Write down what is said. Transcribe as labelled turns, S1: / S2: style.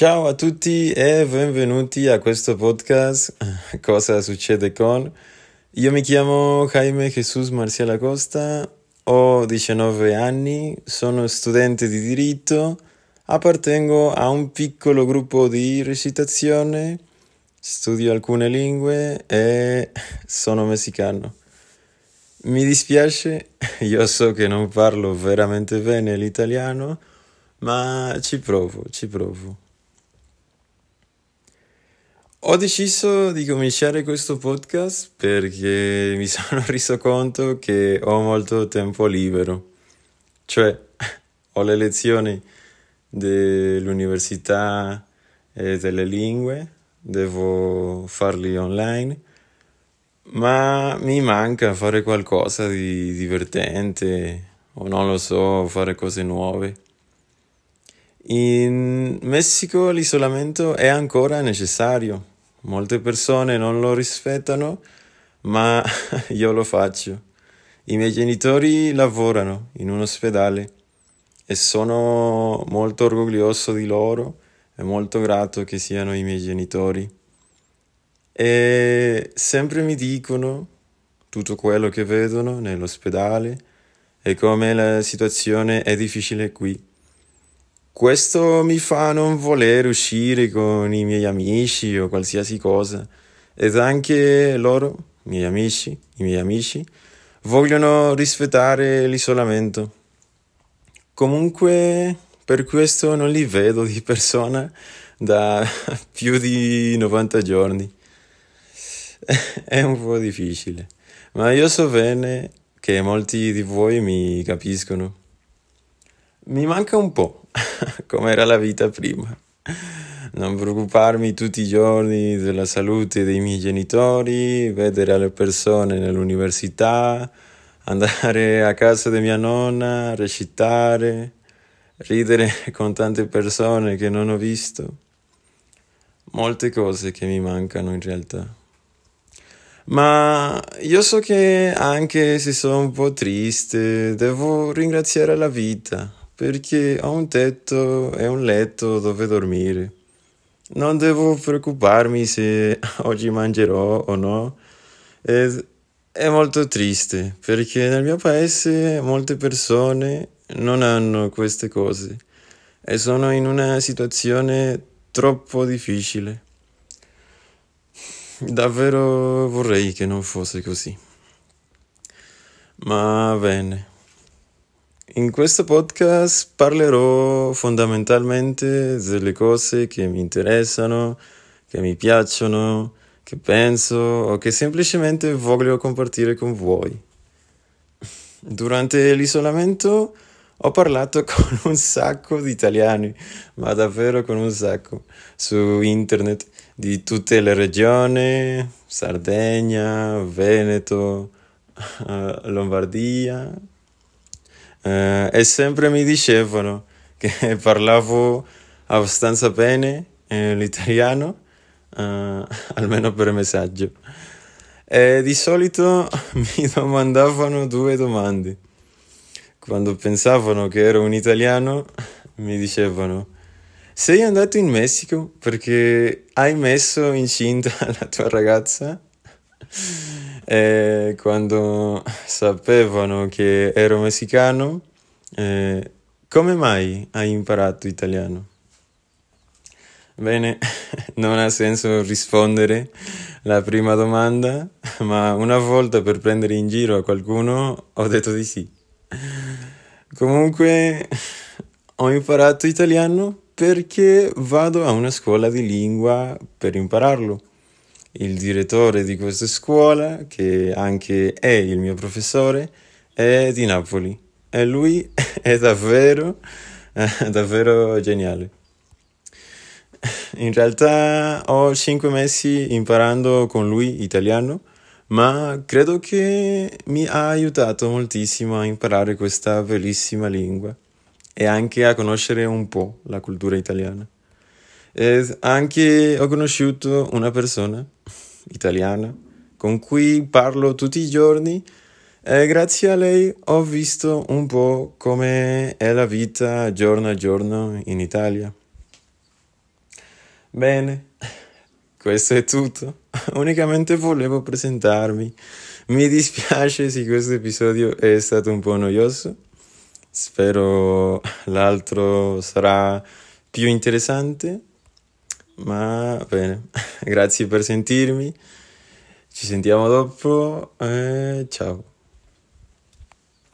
S1: Ciao a tutti e benvenuti a questo podcast Cosa succede con? Io mi chiamo Jaime Jesus Marcial Acosta, ho 19 anni, sono studente di diritto, appartengo a un piccolo gruppo di recitazione, studio alcune lingue e sono messicano. Mi dispiace, io so che non parlo veramente bene l'italiano, ma ci provo, ci provo. Ho deciso di cominciare questo podcast perché mi sono reso conto che ho molto tempo libero, cioè ho le lezioni dell'università e delle lingue, devo farli online, ma mi manca fare qualcosa di divertente o non lo so, fare cose nuove. In Messico l'isolamento è ancora necessario Molte persone non lo rispettano, ma io lo faccio. I miei genitori lavorano in un ospedale e sono molto orgoglioso di loro e molto grato che siano i miei genitori. E sempre mi dicono tutto quello che vedono nell'ospedale e come la situazione è difficile qui. Questo mi fa non voler uscire con i miei amici o qualsiasi cosa. Ed anche loro, i miei amici, i miei amici, vogliono rispettare l'isolamento. Comunque, per questo non li vedo di persona da più di 90 giorni. È un po' difficile, ma io so bene che molti di voi mi capiscono. Mi manca un po', come era la vita prima. Non preoccuparmi tutti i giorni della salute dei miei genitori, vedere le persone nell'università, andare a casa di mia nonna, recitare, ridere con tante persone che non ho visto. Molte cose che mi mancano in realtà. Ma io so che anche se sono un po' triste, devo ringraziare la vita perché ho un tetto e un letto dove dormire. Non devo preoccuparmi se oggi mangerò o no. Ed è molto triste perché nel mio paese molte persone non hanno queste cose e sono in una situazione troppo difficile. Davvero vorrei che non fosse così. Ma bene. In questo podcast parlerò fondamentalmente delle cose che mi interessano, che mi piacciono, che penso o che semplicemente voglio compartire con voi. Durante l'isolamento ho parlato con un sacco di italiani, ma davvero con un sacco, su internet di tutte le regioni, Sardegna, Veneto, Lombardia, eh, e sempre mi dicevano che parlavo abbastanza bene eh, l'italiano, eh, almeno per messaggio. E di solito mi domandavano due domande. Quando pensavano che ero un italiano, mi dicevano: Sei andato in Messico perché hai messo incinta la tua ragazza? E quando sapevano che ero messicano, eh, come mai hai imparato italiano? Bene, non ha senso rispondere la prima domanda, ma una volta per prendere in giro a qualcuno ho detto di sì. Comunque ho imparato italiano perché vado a una scuola di lingua per impararlo il direttore di questa scuola, che anche è il mio professore, è di Napoli e lui è davvero, davvero geniale. In realtà ho cinque mesi imparando con lui italiano, ma credo che mi ha aiutato moltissimo a imparare questa bellissima lingua e anche a conoscere un po' la cultura italiana eh, anche ho conosciuto una persona italiana con cui parlo tutti i giorni e grazie a lei ho visto un po' come è la vita giorno a giorno in Italia. Bene, questo è tutto. Unicamente volevo presentarmi. Mi dispiace se questo episodio è stato un po' noioso. Spero l'altro sarà più interessante ma bene, grazie per sentirmi, ci sentiamo dopo, eh, ciao.